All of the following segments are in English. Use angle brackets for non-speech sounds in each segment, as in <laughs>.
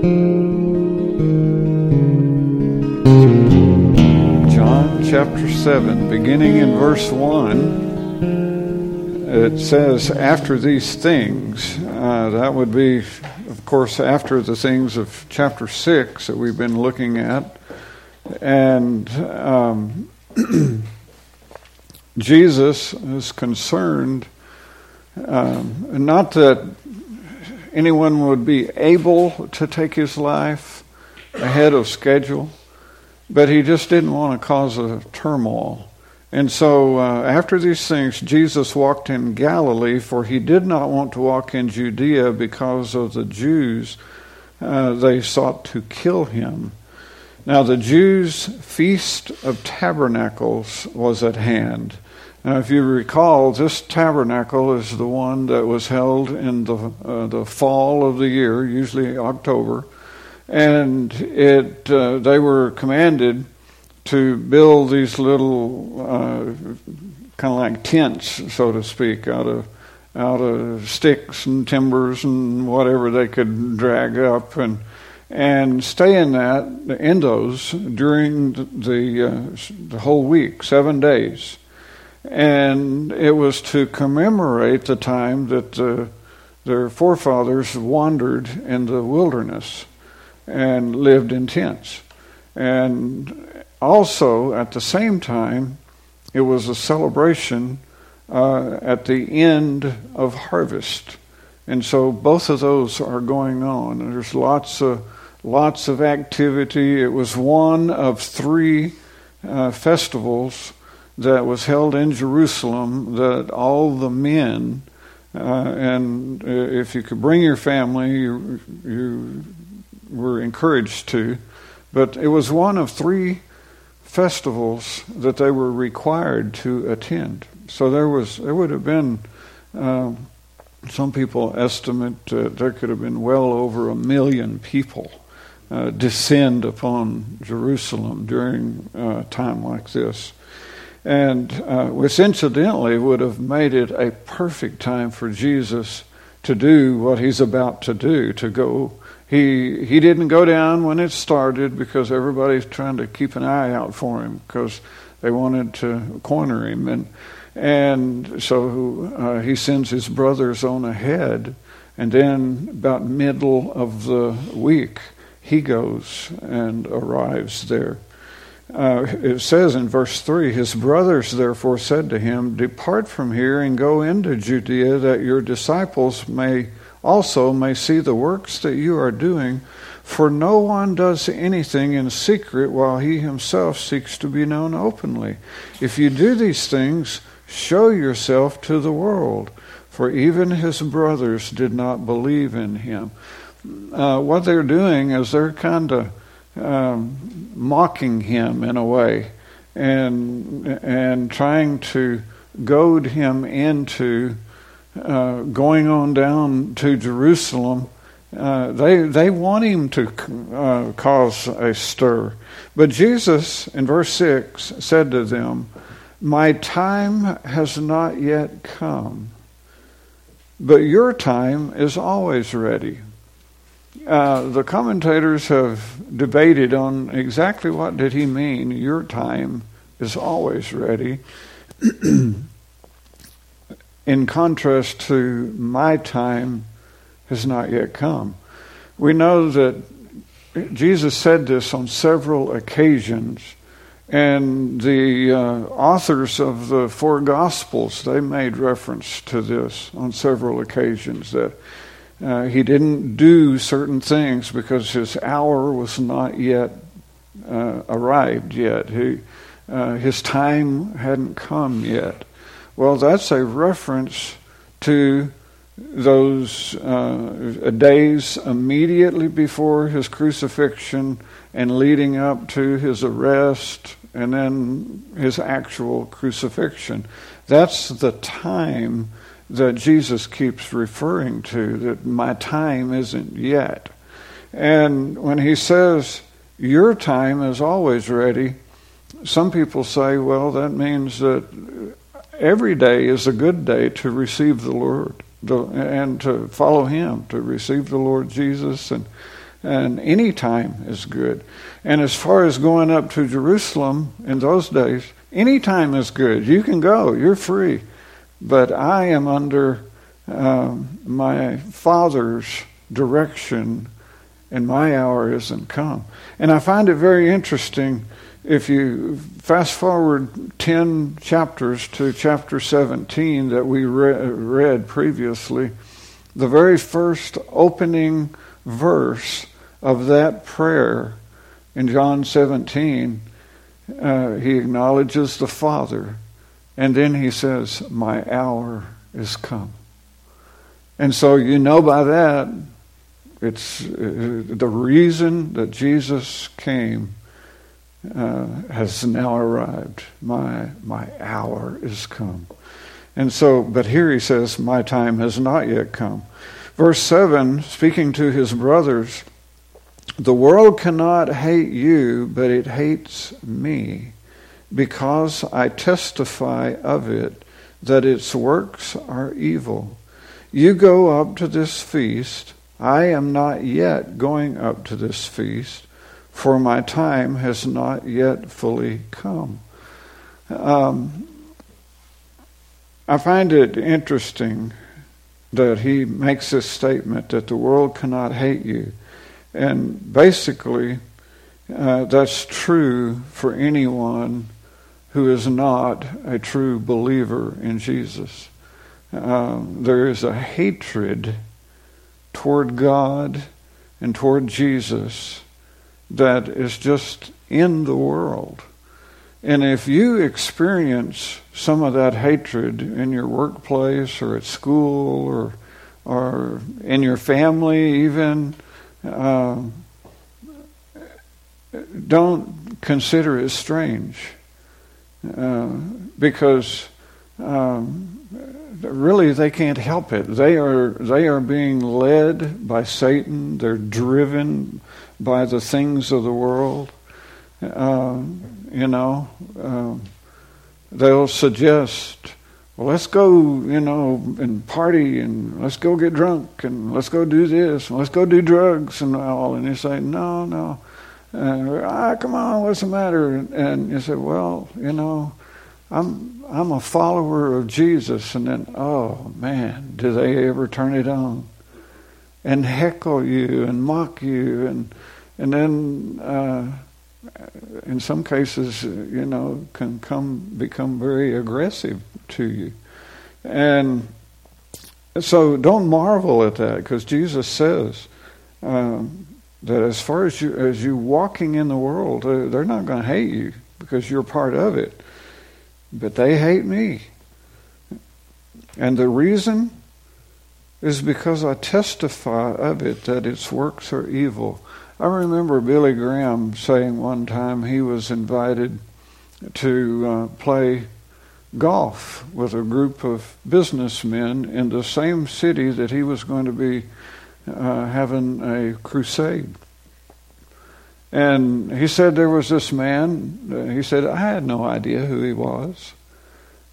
John chapter 7, beginning in verse 1, it says, After these things, uh, that would be, of course, after the things of chapter 6 that we've been looking at. And um, <clears throat> Jesus is concerned um, not that anyone would be able to take his life ahead of schedule, but he just didn't want to cause a turmoil. And so, uh, after these things, Jesus walked in Galilee, for he did not want to walk in Judea because of the Jews. Uh, they sought to kill him. Now, the Jews' feast of tabernacles was at hand. Now, if you recall, this tabernacle is the one that was held in the, uh, the fall of the year, usually October, and it, uh, they were commanded to build these little uh, kind of like tents, so to speak, out of out of sticks and timbers and whatever they could drag up and and stay in that in those during the the, uh, the whole week, seven days and it was to commemorate the time that uh, their forefathers wandered in the wilderness and lived in tents. And also, at the same time, it was a celebration uh, at the end of harvest. And so both of those are going on. There's lots of lots of activity. It was one of three uh, festivals that was held in Jerusalem that all the men, uh, and if you could bring your family, you, you were encouraged to, but it was one of three festivals that they were required to attend. So there was there would have been um, some people estimate uh, there could have been well over a million people uh, descend upon Jerusalem during a time like this and uh, which incidentally would have made it a perfect time for Jesus to do what he's about to do to go. He he didn't go down when it started because everybody's trying to keep an eye out for him because they wanted to corner him. And and so uh, he sends his brothers on ahead. And then about middle of the week he goes and arrives there uh, it says in verse 3 His brothers therefore said to him, Depart from here and go into Judea, that your disciples may also may see the works that you are doing. For no one does anything in secret while he himself seeks to be known openly. If you do these things, show yourself to the world. For even his brothers did not believe in him. Uh, what they're doing is they're kind of um, mocking him in a way and and trying to goad him into uh, going on down to Jerusalem. Uh, they they want him to uh, cause a stir, but Jesus in verse six said to them, "My time has not yet come, but your time is always ready." Uh, the commentators have debated on exactly what did he mean. Your time is always ready. <clears throat> In contrast to my time has not yet come. We know that Jesus said this on several occasions, and the uh, authors of the four Gospels they made reference to this on several occasions that uh, he didn't do certain things because his hour was not yet uh, arrived yet. He, uh, his time hadn't come yet. Well, that's a reference to those uh, days immediately before his crucifixion and leading up to his arrest and then his actual crucifixion. That's the time that Jesus keeps referring to, that my time isn't yet. And when he says, Your time is always ready, some people say, well, that means that every day is a good day to receive the Lord and to follow Him, to receive the Lord Jesus and and any time is good. And as far as going up to Jerusalem in those days, any time is good. You can go, you're free. But I am under um, my Father's direction, and my hour isn't come. And I find it very interesting if you fast forward 10 chapters to chapter 17 that we re- read previously, the very first opening verse of that prayer in John 17, uh, he acknowledges the Father, and then he says, My hour is come. And so you know by that, it's uh, the reason that Jesus came uh, has now arrived. My, my hour is come. And so, but here he says, My time has not yet come. Verse 7, speaking to his brothers, the world cannot hate you, but it hates me, because I testify of it that its works are evil. You go up to this feast. I am not yet going up to this feast, for my time has not yet fully come. Um, I find it interesting that he makes this statement that the world cannot hate you. And basically, uh, that's true for anyone who is not a true believer in Jesus. Um, there is a hatred toward God and toward Jesus that is just in the world. And if you experience some of that hatred in your workplace or at school or or in your family even, uh, don't consider it strange uh, because um, really they can't help it. They are they are being led by Satan. They're driven by the things of the world. Uh, you know, uh, they'll suggest, well, let's go, you know, and party and let's go get drunk and let's go do this and let's go do drugs and all. And you say, no, no. And, ah, come on, what's the matter? And you say, well, you know, I'm I'm a follower of Jesus, and then oh man, do they ever turn it on and heckle you and mock you and and then uh, in some cases, you know, can come become very aggressive to you, and so don't marvel at that because Jesus says. Um, that as far as you as you walking in the world, they're not going to hate you because you're part of it but they hate me. And the reason is because I testify of it that its works are evil. I remember Billy Graham saying one time he was invited to uh, play golf with a group of businessmen in the same city that he was going to be uh, having a crusade. And he said there was this man. Uh, he said, I had no idea who he was.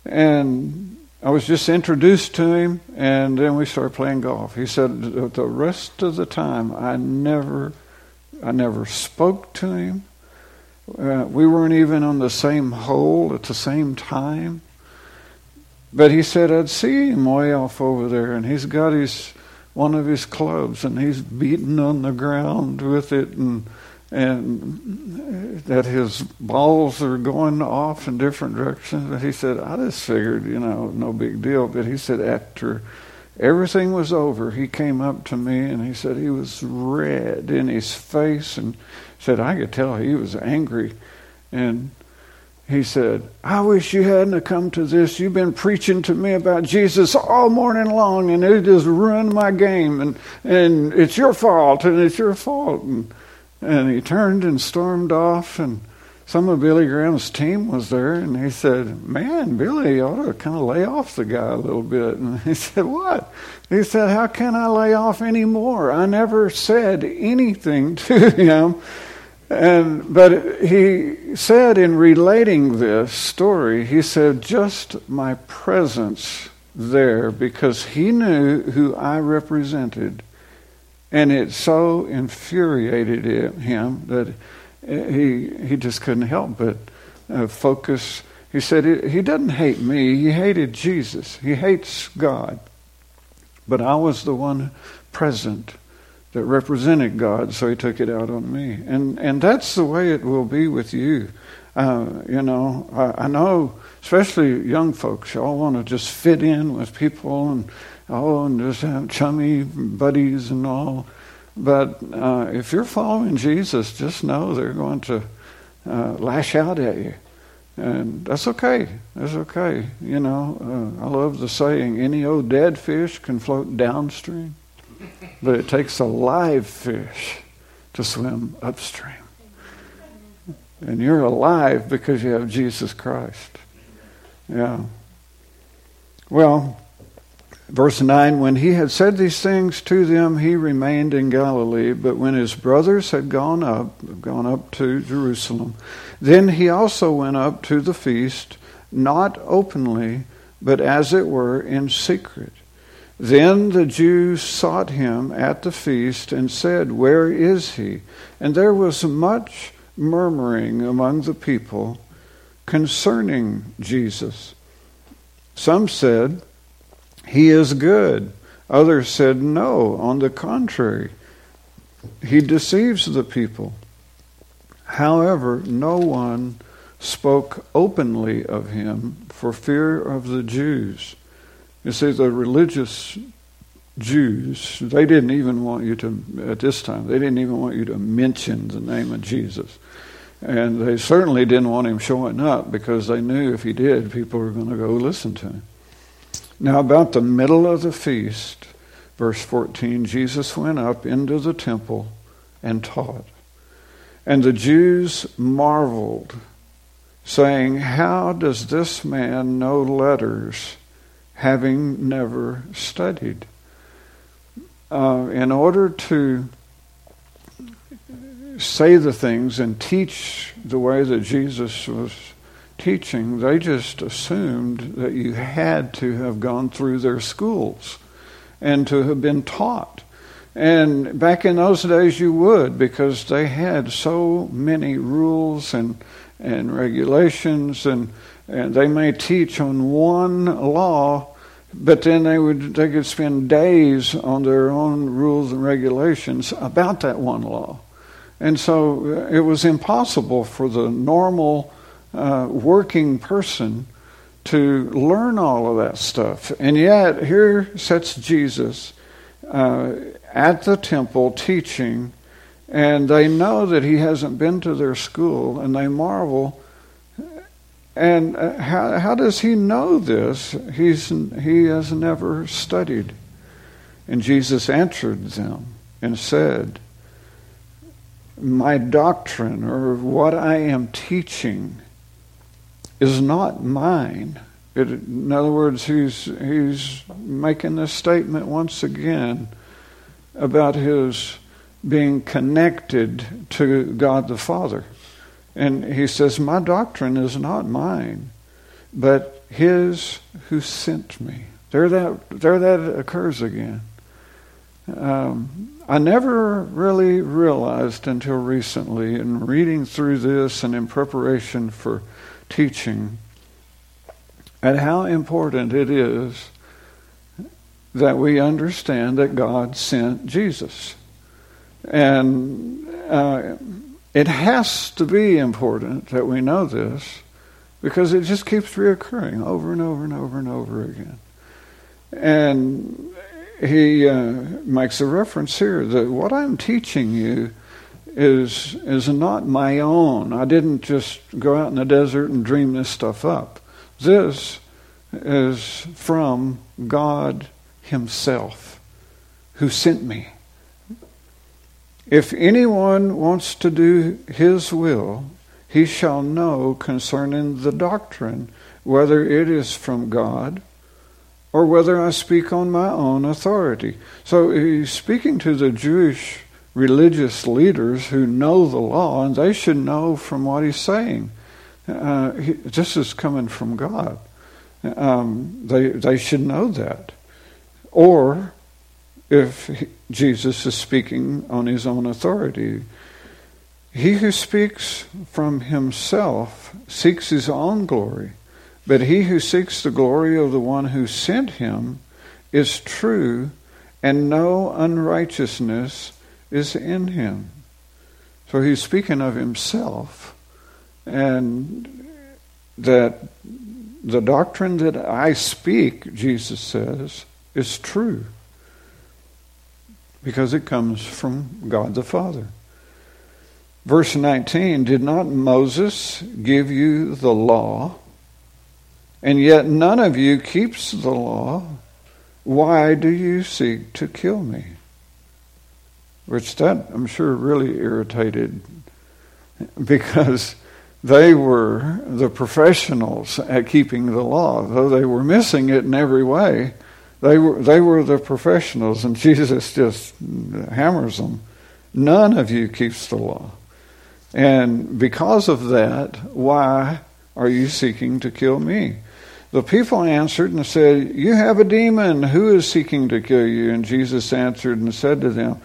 And I was just introduced to him, and then we started playing golf. He said the rest of the time, I never, I never spoke to him. Uh, we weren't even on the same hole at the same time. But he said I'd see him way off over there, and he's got his one of his clubs, and he's beating on the ground with it, and and that his balls are going off in different directions. But he said, I just figured, you know, no big deal. But he said, after everything was over, he came up to me and he said he was red in his face and said, I could tell he was angry. And he said, I wish you hadn't come to this. You've been preaching to me about Jesus all morning long, and it just ruined my game. And, and it's your fault, and it's your fault. And and he turned and stormed off, and some of Billy Graham's team was there, and he said, Man, Billy ought to kind of lay off the guy a little bit. And he <laughs> said, What? He said, How can I lay off any more? I never said anything <laughs> to him. And but he said in relating this story, he said, just my presence there, because he knew who I represented And it so infuriated him that he, he just couldn't help but uh, focus. He said, He doesn't hate me, he hated Jesus. He hates God. But I was the one present that represented God, so he took it out on me. And, and that's the way it will be with you. Uh, you know, I, I, know, especially young folks, y'all want to just fit in with people and oh, and just have chummy buddies and all. But uh, if you're following Jesus, just know they're going to uh, lash out at you. And that's okay. That's okay. You know, uh, I love the saying any old dead fish can float downstream, but it takes a live fish to swim upstream. And you're alive because you have Jesus Christ. Yeah. Well, verse 9 When he had said these things to them, he remained in Galilee. But when his brothers had gone up, gone up to Jerusalem, then he also went up to the feast, not openly, but as it were in secret. Then the Jews sought him at the feast and said, Where is he? And there was much murmuring among the people concerning Jesus. Some said, He is good. Others said, No, on the contrary, he deceives the people. However, no one spoke openly of him for fear of the Jews. You see, the religious Jews, they didn't even want you to, at this time, they didn't even want you to mention the name of Jesus. And they certainly didn't want him showing up because they knew if he did, people were going to go listen to him. Now, about the middle of the feast, verse 14, Jesus went up into the temple and taught. And the Jews marveled, saying, How does this man know letters, having never studied? Uh, in order to say the things and teach the way that Jesus was teaching, they just assumed that you had to have gone through their schools and to have been taught. And back in those days, you would because they had so many rules and and regulations, and and they may teach on one law, but then they would they could spend days on their own rules and regulations about that one law. And so uh, it was impossible for the normal uh, working person to learn all of that stuff. And yet, here sits Jesus uh, at the temple teaching, and they know that he hasn't been to their school, and they marvel. And uh, how, how does he know this? He's, he has never studied. And Jesus answered them and said, my doctrine or what I am teaching is not mine. It, in other words, he's, he's making this statement once again about his being connected to God the Father. And he says, My doctrine is not mine, but his who sent me. There that, there that occurs again. Um, I never really realized until recently, in reading through this and in preparation for teaching, at how important it is that we understand that God sent Jesus. And uh, it has to be important that we know this because it just keeps reoccurring over and over and over and over again. And he uh, makes a reference here that what I'm teaching you is is not my own. I didn't just go out in the desert and dream this stuff up. This is from God Himself who sent me. If anyone wants to do His will, he shall know concerning the doctrine whether it is from God or whether I speak on my own authority. So he's speaking to the Jewish religious leaders who know the law, and they should know from what he's saying. Uh, he, this is coming from God. Um, they they should know that. Or if Jesus is speaking on his own authority. He who speaks from himself seeks his own glory, but he who seeks the glory of the one who sent him is true, and no unrighteousness is in him. So he's speaking of himself, and that the doctrine that I speak, Jesus says, is true because it comes from God the Father. Verse 19 Did not Moses give you the law, and yet none of you keeps the law? Why do you seek to kill me? Which that, I'm sure, really irritated because they were the professionals at keeping the law, though they were missing it in every way. They were, they were the professionals, and <laughs> Jesus just hammers them. None of you keeps the law. And because of that, why are you seeking to kill me? The people answered and said, You have a demon. Who is seeking to kill you? And Jesus answered and said to them,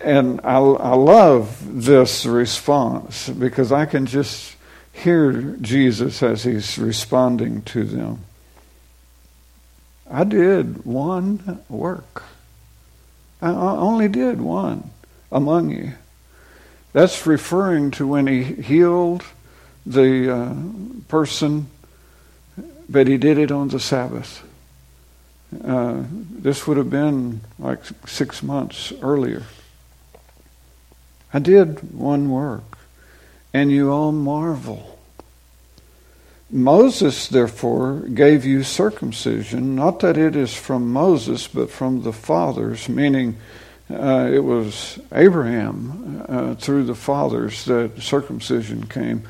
and I, I love this response because I can just hear Jesus as he's responding to them. I did one work. I only did one among you. That's referring to when he healed the uh, person, but he did it on the Sabbath. Uh, this would have been like six months earlier. I did one work, and you all marvel. Moses, therefore, gave you circumcision, not that it is from Moses, but from the fathers, meaning uh, it was Abraham uh, through the fathers that circumcision came.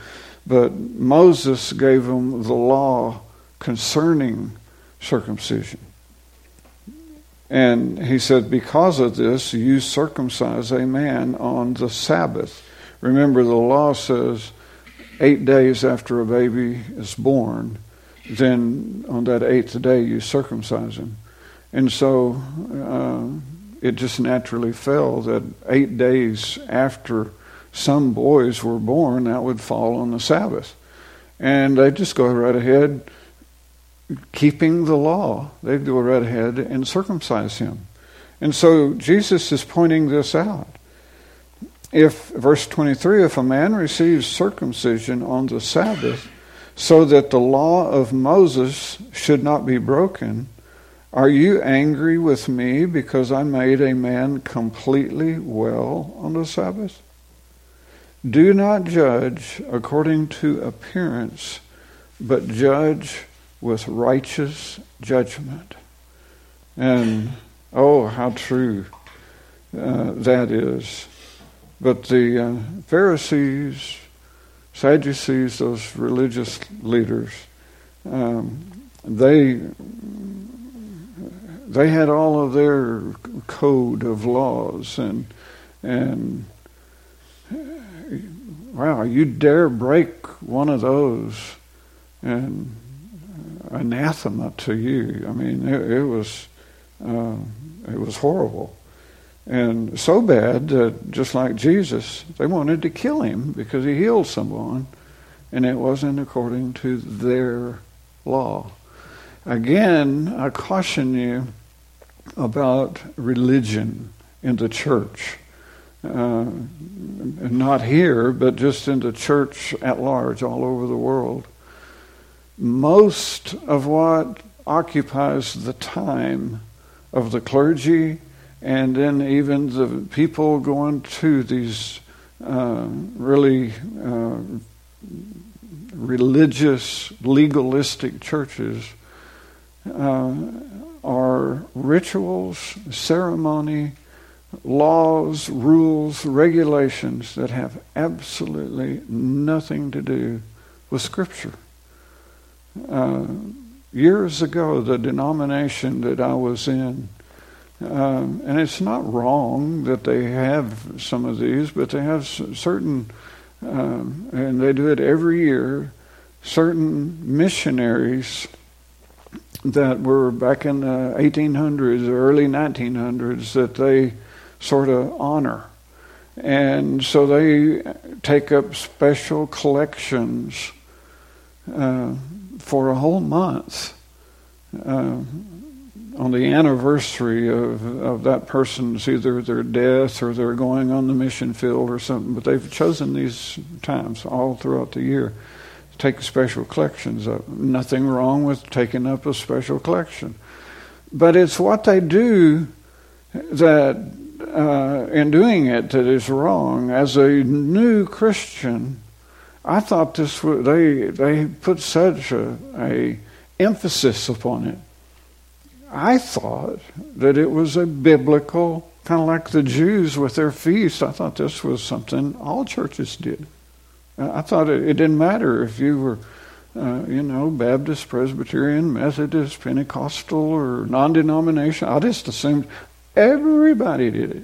But Moses gave them the law concerning circumcision. And he said, Because of this, you circumcise a man on the Sabbath. Remember, the law says eight days after a baby is born, then on that eighth day you circumcise him. And so uh, it just naturally fell that eight days after some boys were born, that would fall on the Sabbath. And they just go right ahead keeping the law, they'd go right ahead and circumcise him. And so Jesus is pointing this out. If, verse 23, if a man receives circumcision on the Sabbath, so that the law of Moses should not be broken, are you angry with me because I made a man completely well on the Sabbath? Do not judge according to appearance, but judge with righteous judgment. And oh, how true uh, that is. But the uh, Pharisees, Sadducees, those religious leaders, um, they they had all of their code of laws and and wow, you dare break one of those and anathema to you. I mean, it, it was uh, it was horrible, and so bad that just like Jesus, they wanted to kill him because he healed someone, and it wasn't according to their law. Again, I caution you about religion in the church. Uh, not here, but just in the church at large, all over the world most of what occupies the time of the clergy and then even the people going to these uh, really uh, religious, legalistic churches uh, are rituals, ceremony, laws, rules, regulations that have absolutely nothing to do with Scripture. Uh, years ago, the denomination that I was in, uh, and it's not wrong that they have some of these, but they have certain, uh, and they do it every year, certain missionaries that were back in the 1800s, or early 1900s, that they sort of honor. And so they take up special collections uh, for a whole month uh, on the anniversary of, of that person's either their death or they're going on the mission field or something. But they've chosen these times all throughout the year to take special collections up. Nothing wrong with taking up a special collection. But it's what they do that uh, in doing it that is wrong. As a new Christian, I thought this was, they they put such a, a emphasis upon it. I thought that it was a biblical kind of like the Jews with their feast. I thought this was something all churches did. I thought it, it didn't matter if you were, uh, you know, Baptist, Presbyterian, Methodist, Pentecostal, or non-denominational. I just assumed Everybody did it.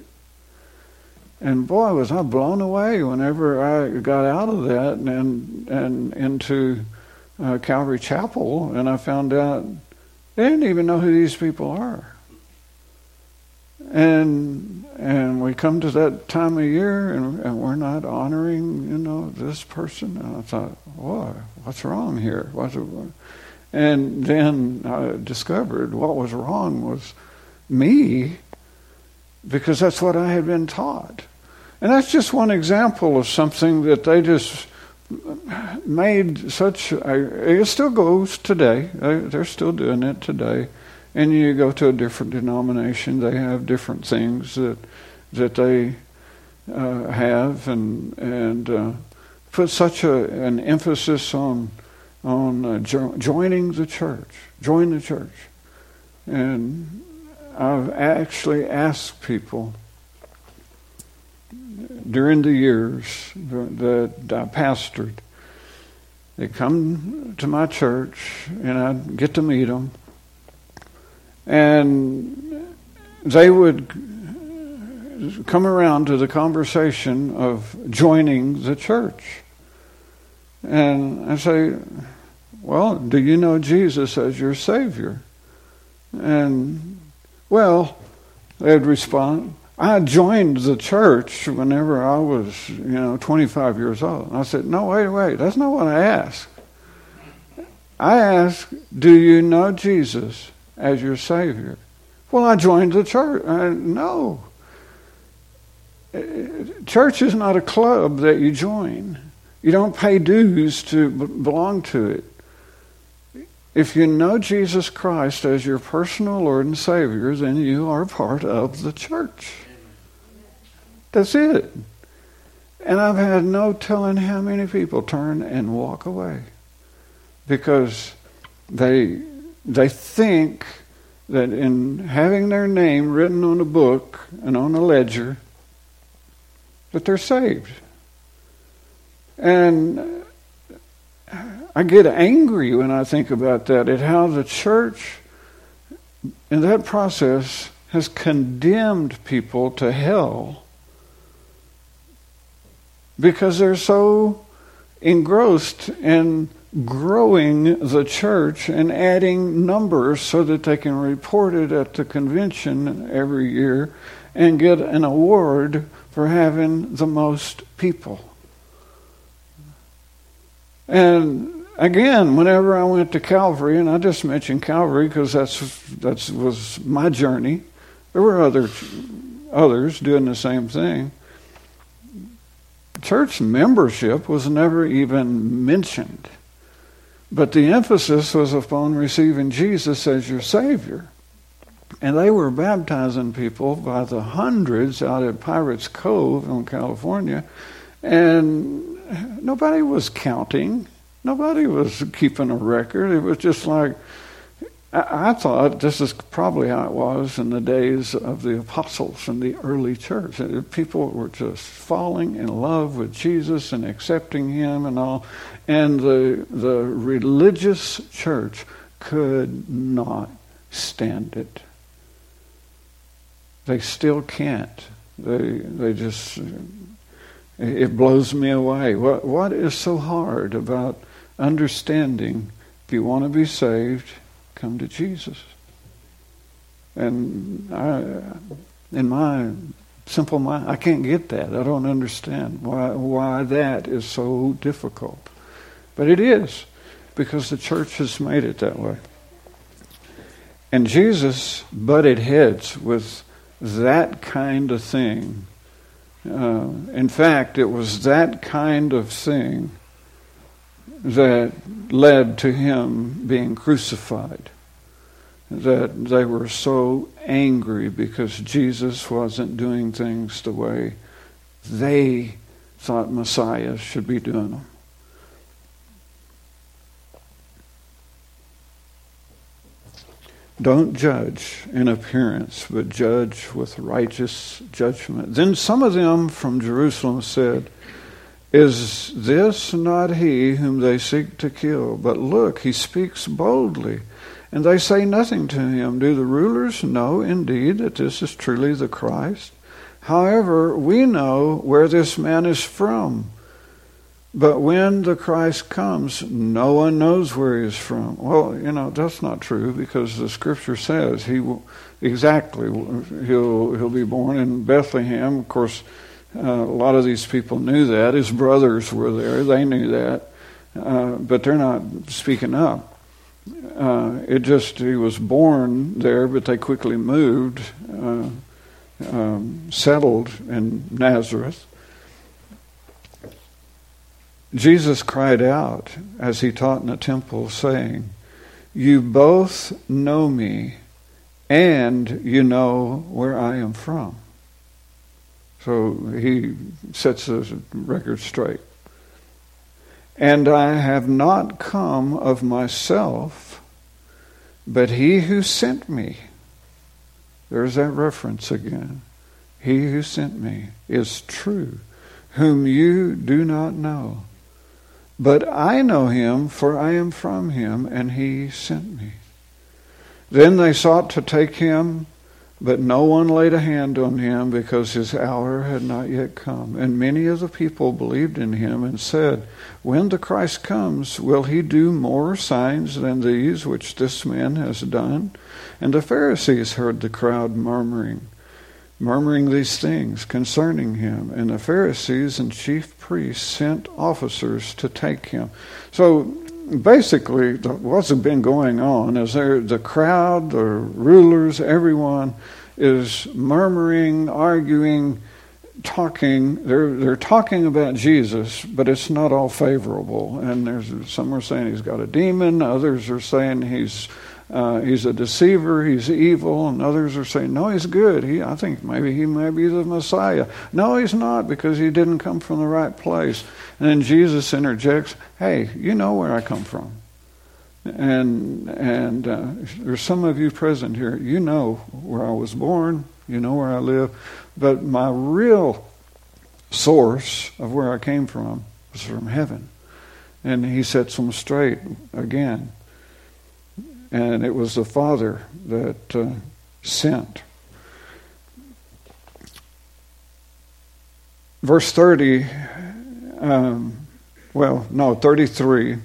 And boy, was I blown away whenever I got out of that and and into uh, Calvary Chapel, and I found out they didn't even know who these people are. And and we come to that time of year, and, and we're not honoring, you know, this person. And I thought, boy, what's wrong here? What's? And then I discovered what was wrong was me because that's what I had been taught. And that's just one example of something that they just made such it still goes today? They're still doing it today. And you go to a different denomination they have different things that that they uh, have and and uh, put such a, an emphasis on on uh, jo- joining the church join the church. And I've actually asked people during the years that I pastored, they come to my church and I'd get to meet them, and they would come around to the conversation of joining the church. And I say, Well, do you know Jesus as your Savior? And well, they'd respond, I joined the church whenever I was, you know, 25 years old. And I said, No, wait, wait, that's not what I asked. I asked, Do you know Jesus as your Savior? Well, I joined the church. I, no. Uh, church is not a club that you join. You don't pay dues to belong to it. If you know Jesus Christ as your personal Lord and Savior, then you are part of the church. That's it. And I've had no telling how many people turn and walk away because they they think that in having their name written on a book and on a ledger that they're saved. And I get angry when I think about that, at how the church, in that process, has condemned people to hell because they're so engrossed in growing the church and adding numbers so that they can report it at the convention every year and get an award for having the most people. And again, whenever I went to Calvary, and I just mentioned Calvary because that's that was my journey. There were other others doing the same thing. Church membership was never even mentioned, but the emphasis was upon receiving Jesus as your Savior. And they were baptizing people by the hundreds out at Pirates Cove in California, and nobody was counting. Nobody was keeping a record. It was just like, I, thought this is probably how it was in the days of the apostles and the early church. Uh, people were just falling in love with Jesus and accepting him and all. And the, the religious church could not stand it. They still can't. They, they just, it blows me away. What, what is so hard about understanding if you want to be saved, come to Jesus. And I, in my simple mind, I can't get that. I don't understand why, why that is so difficult. But it is, because the church has made it that way. And Jesus butted heads with that kind of thing. Uh, in fact, it was that kind of thing that led to him being crucified. That they were so angry because Jesus wasn't doing things the way they thought Messiah should be doing them. Don't judge in appearance, but judge with righteous judgment. Then some of them from Jerusalem said, Is this not he whom they seek to kill? But look, he speaks boldly, and they say nothing to him. Do the rulers know indeed that this is truly the Christ? However, we know where this man is from but when the Christ comes, no one knows where he is from. Well, you know, that's not true because the scripture says he will exactly he'll he'll be born in Bethlehem. Of course, uh, a lot of these people knew that. His brothers were there; they knew that, uh, but they're not speaking up. Uh, it just he was born there, but they quickly moved, uh, um, settled in Nazareth. Jesus cried out as he taught in the temple, saying, You both know me, and you know where I am from. So he sets the record straight. And I have not come of myself, but he who sent me. There's that reference again. He who sent me is true, whom you do not know. But I know him, for I am from him, and he sent me. Then they sought to take him, but no one laid a hand on him because his hour had not yet come. And many of the people believed in him and said, When the Christ comes, will he do more signs than these which this man has done? And the Pharisees heard the crowd murmuring murmuring these things concerning him. And the Pharisees and chief priests sent officers to take him. So basically, what's been going on is there, the crowd, the rulers, everyone is murmuring, arguing, talking. They're they're talking about Jesus, but it's not all favorable. And there's some are saying he's got a demon. Others are saying he's uh, he's a deceiver, he's evil, and others are saying, no, he's good. He, I think maybe he may be the Messiah. No, he's not because he didn't come from the right place. And then Jesus interjects, hey, you know where I come from. And, and uh, there's some of you present here, you know where I was born, you know where I live, but my real source of where I came from was from heaven. And he sets them straight again and it was the Father that uh, sent. Verse 30, um, well, no, 33.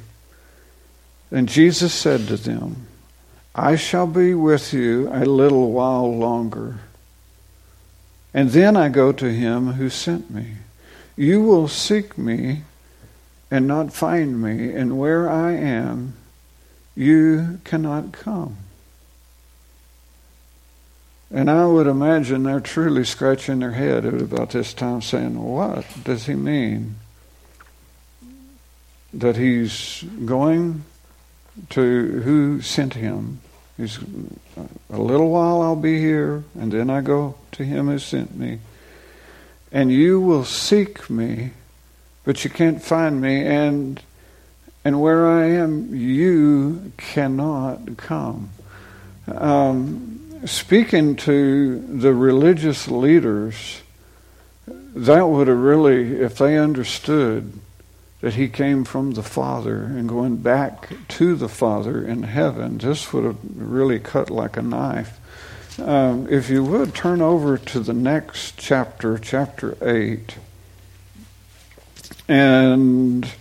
And Jesus said to them, I shall be with you a little while longer. And then I go to him who sent me. You will seek me and not find me, and where I am, you cannot come. And I would imagine they're truly scratching their head at about this time saying, What does he mean? That he's going to who sent him? He's a little while I'll be here, and then I go to him who sent me. And you will seek me, but you can't find me, and and where I am, you cannot come. Um, speaking to the religious leaders, that would have really, if they understood that he came from the Father and going back to the Father in heaven, this would have really cut like a knife. Um, if you would turn over to the next chapter, chapter 8. And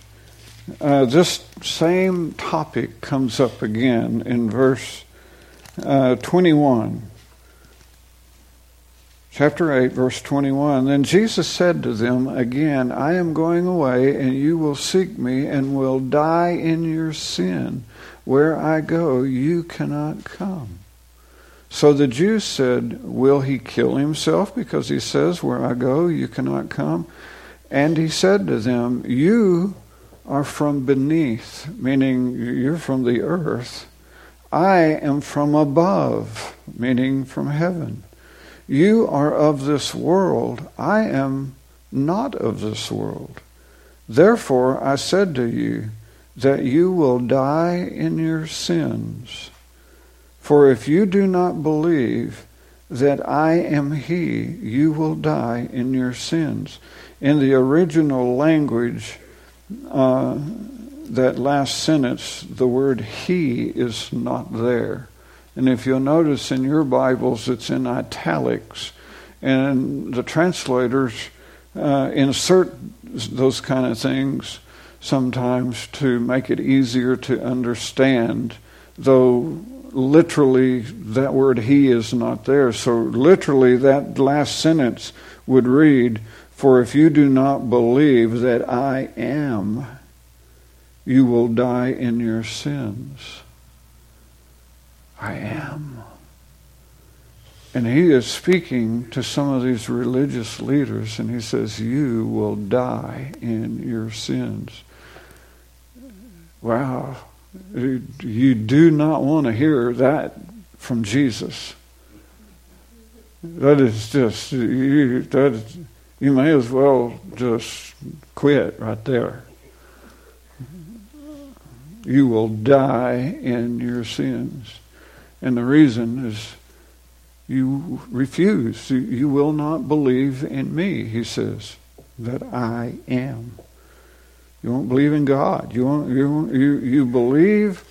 uh, this same topic comes up again in verse uh, 21. Chapter 8, verse 21. Then Jesus said to them again, I am going away, and you will seek me, and will die in your sin. Where I go, you cannot come. So the Jews said, Will he kill himself? Because he says, Where I go, you cannot come. And he said to them, You are from beneath, meaning you're from the earth. I am from above, meaning from heaven. You are of this world. I am not of this world. Therefore I said to you that you will die in your sins. For if you do not believe that I am He, you will die in your sins. In the original language, uh, that last sentence, the word He is not there. And if you'll notice in your Bibles, it's in italics. And the translators uh, insert those kind of things sometimes to make it easier to understand, though literally that word he is not there. So literally that last sentence would read, For if you do not believe that I am, you will die in your sins. I am. And he is speaking to some of these religious leaders, and he says, You will die in your sins. Wow. You do not want to hear that from Jesus. That is just, you, you may as well just quit right there. You will die in your sins. And the reason is you refuse. You will not believe in me, he says, that I am. You won't believe in God. You, won't, you, won't, you, you believe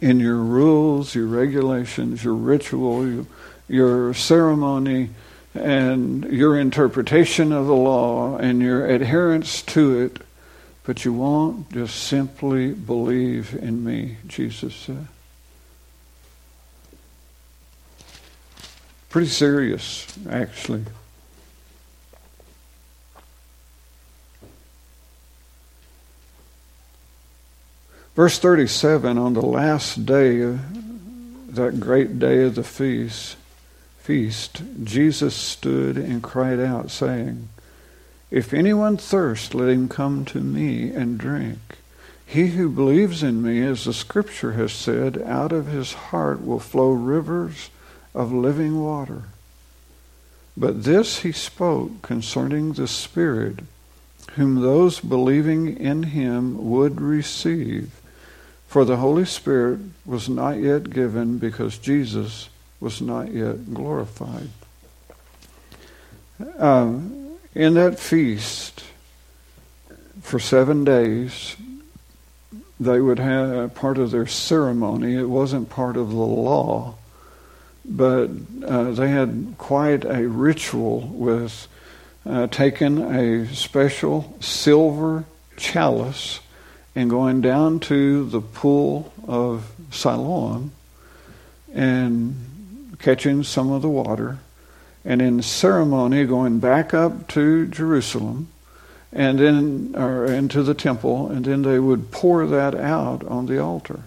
in your rules, your regulations, your ritual, your, your ceremony, and your interpretation of the law and your adherence to it, but you won't just simply believe in me, Jesus said. Pretty serious, actually. Verse 37 On the last day, that great day of the feast, feast, Jesus stood and cried out, saying, If anyone thirst, let him come to me and drink. He who believes in me, as the scripture has said, out of his heart will flow rivers of living water. But this he spoke concerning the Spirit, whom those believing in him would receive. For the Holy Spirit was not yet given because Jesus was not yet glorified. Um, in that feast, for seven days, they would have part of their ceremony. It wasn't part of the law, but uh, they had quite a ritual with uh, taking a special silver chalice and going down to the pool of Siloam and catching some of the water, and in ceremony going back up to Jerusalem and then or into the temple, and then they would pour that out on the altar.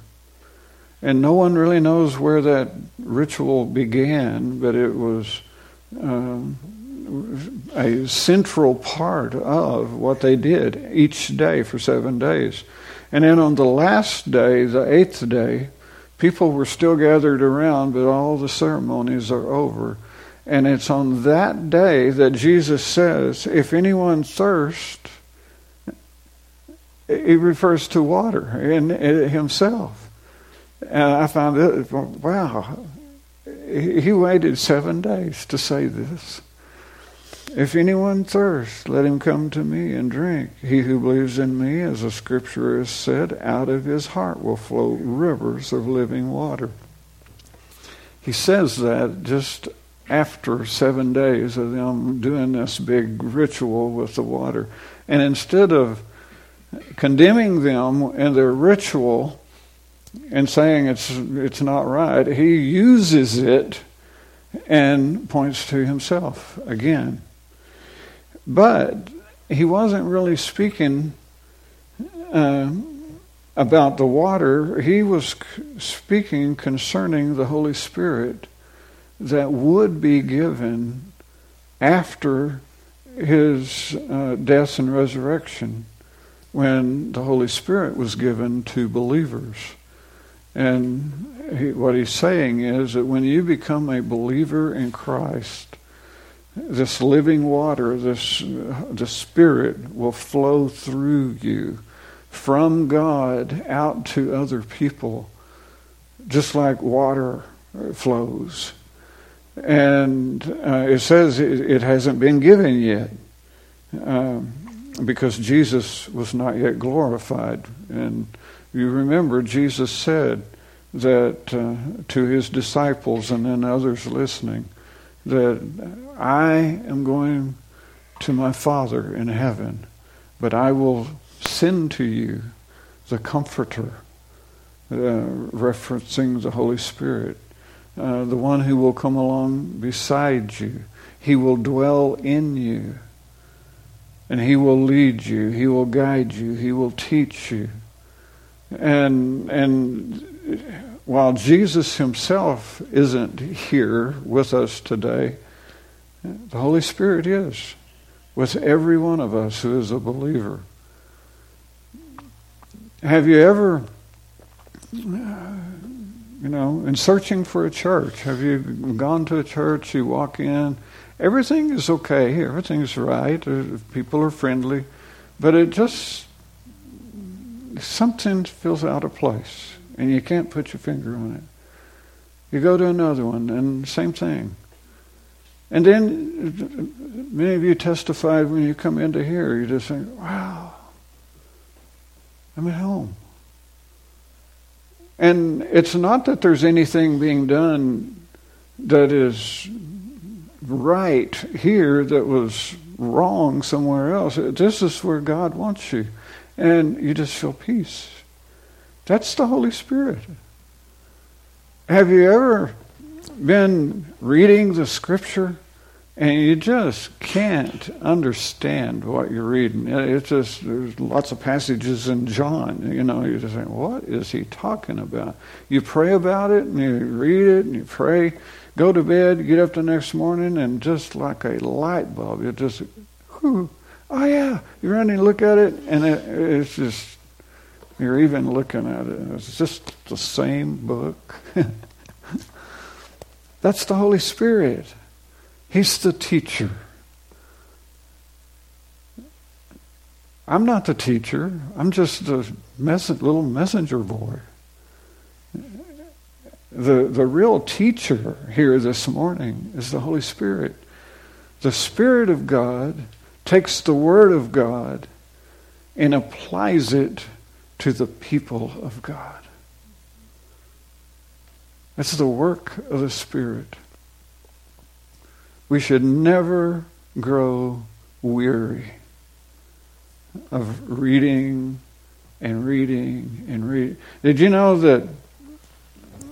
And no one really knows where that ritual began, but it was um, a central part of what they did each day for seven days. And then on the last day, the eighth day, people were still gathered around, but all the ceremonies are over. And it's on that day that Jesus says, If anyone thirst, he refers to water in himself. And I found it, wow, he waited seven days to say this. If anyone thirsts, let him come to me and drink. He who believes in me, as the scripture has said, out of his heart will flow rivers of living water. He says that just after seven days of them doing this big ritual with the water. And instead of condemning them and their ritual and saying it's it's not right. He uses it and points to himself again. But he wasn't really speaking uh, about the water. He was speaking concerning the Holy Spirit that would be given after his uh, death and resurrection when the Holy Spirit was given to believers. And he, what he's saying is that when you become a believer in Christ, this living water, this the Spirit will flow through you from God out to other people, just like water flows. And uh, it says it, it, hasn't been given yet um, because Jesus was not yet glorified. And you remember, Jesus said that uh, to his disciples and then others listening, that I am going to my Father in heaven, but I will send to you the Comforter, uh, referencing the Holy Spirit, uh, the one who will come along beside you. He will dwell in you, and He will lead you. He will guide you. He will teach you. And and while Jesus himself isn't here with us today, the Holy Spirit is with every one of us who is a believer. Have you ever, you know, in searching for a church, have you gone to a church, you walk in, everything is okay, everything's right, uh, people are friendly, but it just, something feels out of place and you can't put your finger on it. You go to another one, and same thing. And then many of you testified when you come into here, you just think, wow, I'm at home. And it's not that there's anything being done that is right here that was wrong somewhere else. This is where God wants you. And you just feel peace. That's the Holy Spirit. Have you ever been reading the scripture and you just can't understand what you're reading? It's just, there's lots of passages in John, you know, you're just saying, what is he talking about? You pray about it and you read it and you pray, go to bed, get up the next morning, and just like a light bulb, you just, whew, oh yeah, you run and look at it, and it, it's just you're even looking at it. It's just the same book. <laughs> That's the Holy Spirit. He's the teacher. I'm not the teacher. I'm just a mess- little messenger boy. The, the real teacher here this morning is the Holy Spirit. The Spirit of God takes the Word of God and applies it to the people of God. It's the work of the Spirit. We should never grow weary of reading and reading and reading. Did you know that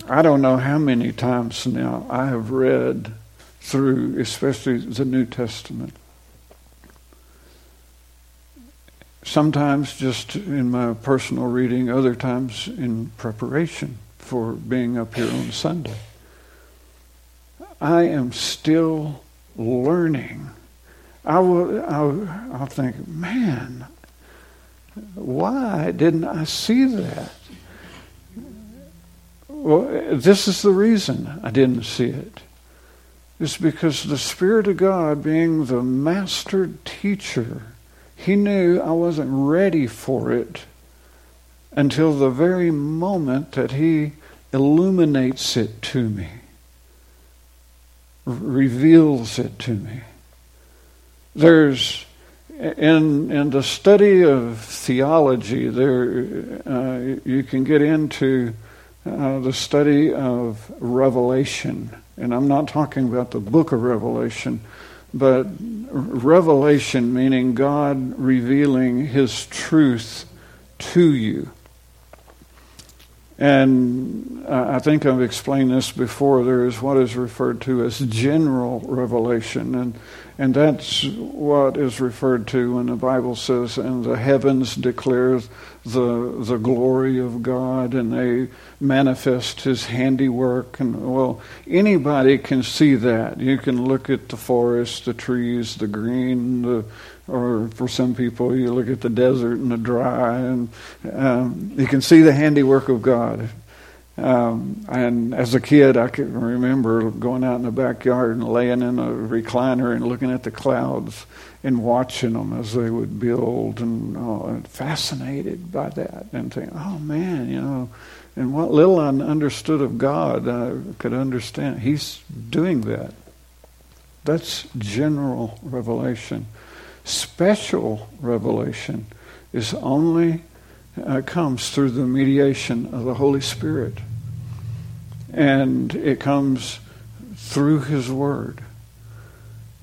I don't know how many times now I have read through, especially the New Testament? Sometimes just in my personal reading, other times in preparation for being up here on Sunday. I am still learning. I will, I'll, I'll think, man, why didn't I see that? Well, this is the reason I didn't see it. It's because the Spirit of God, being the master teacher, he knew I wasn't ready for it until the very moment that He illuminates it to me, reveals it to me. There's in in the study of theology, there uh, you can get into uh, the study of Revelation, and I'm not talking about the book of Revelation, but revelation meaning God revealing His truth to you. And I think I've explained this before. There is what is referred to as general revelation, and and that's what is referred to when the Bible says, "And the heavens declare the the glory of God, and they manifest His handiwork." And well, anybody can see that. You can look at the forest, the trees, the green, the or for some people, you look at the desert and the dry, and um, you can see the handiwork of God. Um, and as a kid, I can remember going out in the backyard and laying in a recliner and looking at the clouds and watching them as they would build, and, oh, fascinated by that, and think, "Oh man, you know." And what little I understood of God, I could understand. He's doing that. That's general revelation. Special revelation is only uh, comes through the mediation of the Holy Spirit. And it comes through His Word.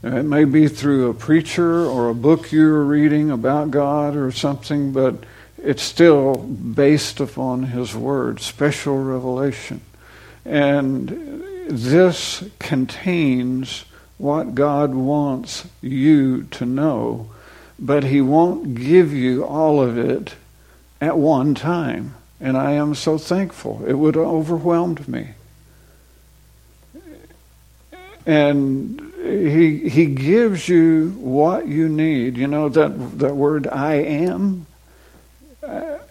Uh, it may be through a preacher or a book you're reading about God or something, but it's still based upon His Word, special revelation. And this contains what God wants you to know, but He won't give you all of it at one time. And I am so thankful. It would have overwhelmed me. And he, he gives you what you need. You know that, that word I am?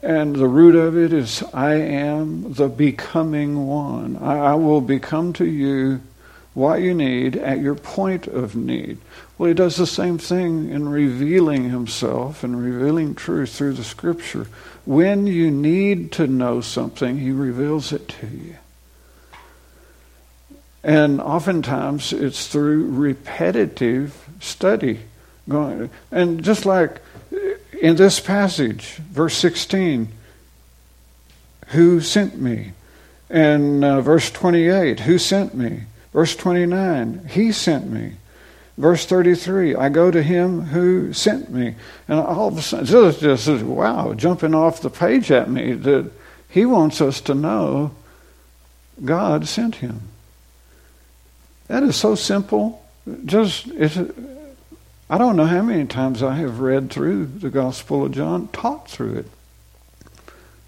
And the root of it is I am the becoming one. I, I will become to you what you need at your point of need. Well, he does the same thing in revealing himself and revealing truth through the scripture. When you need to know something, he reveals it to you. And oftentimes it's through repetitive study. Going, and just like in this passage, verse 16, who sent me? And uh, verse 28, who sent me? Verse 29, He sent me. Verse 33, I go to Him who sent me. And all of a sudden, this just, just wow, jumping off the page at me that He wants us to know God sent Him. That is so simple. Just, it's, I don't know how many times I have read through the Gospel of John, taught through it.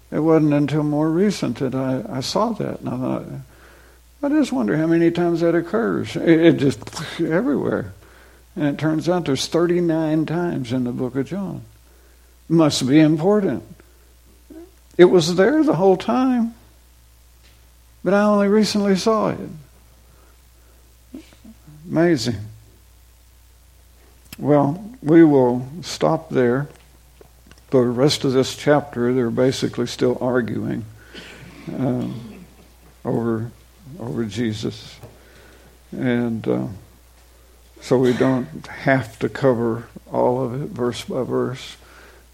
It wasn't until more recent that I, I saw that. And I thought, I just wonder how many times that occurs. It, it just <laughs> everywhere. And it turns out there's 39 times in the book of John. Must be important. It was there the whole time, but I only recently saw it. Amazing. Well, we will stop there. The rest of this chapter, they're basically still arguing um, over over Jesus. And uh, so we don't have to cover all of it verse by verse.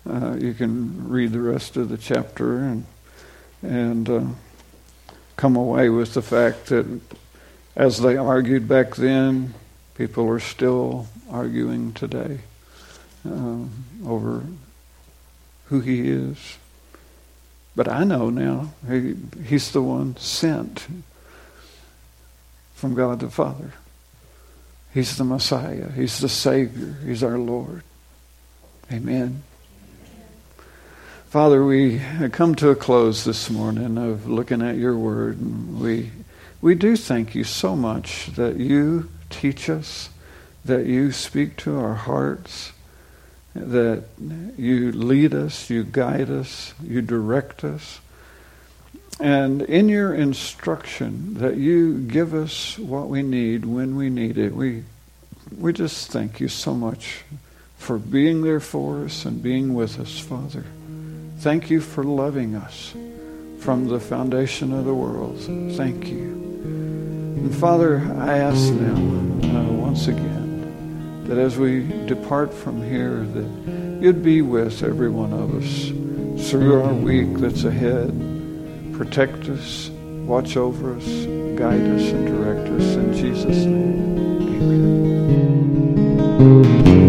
Uh, you can read the rest of the chapter and and uh, come away with the fact that as they argued back then, people are still arguing today uh, over who he is. But I know now he, he's the one sent from God the Father. He's the Messiah. He's the Savior. He's our Lord. Amen. Father, we come to a close this morning of looking at your word. And we, we do thank you so much that you teach us, that you speak to our hearts, that you lead us, you guide us, you direct us. And in your instruction that you give us what we need when we need it, we, we just thank you so much for being there for us and being with us, Father. Thank you for loving us from the foundation of the world. Thank you. And Father, I ask now, uh, once again, that as we depart from here, that you'd be with every one of us through our week that's ahead protect us, watch over us, guide us, and direct us. In Jesus' name, amen.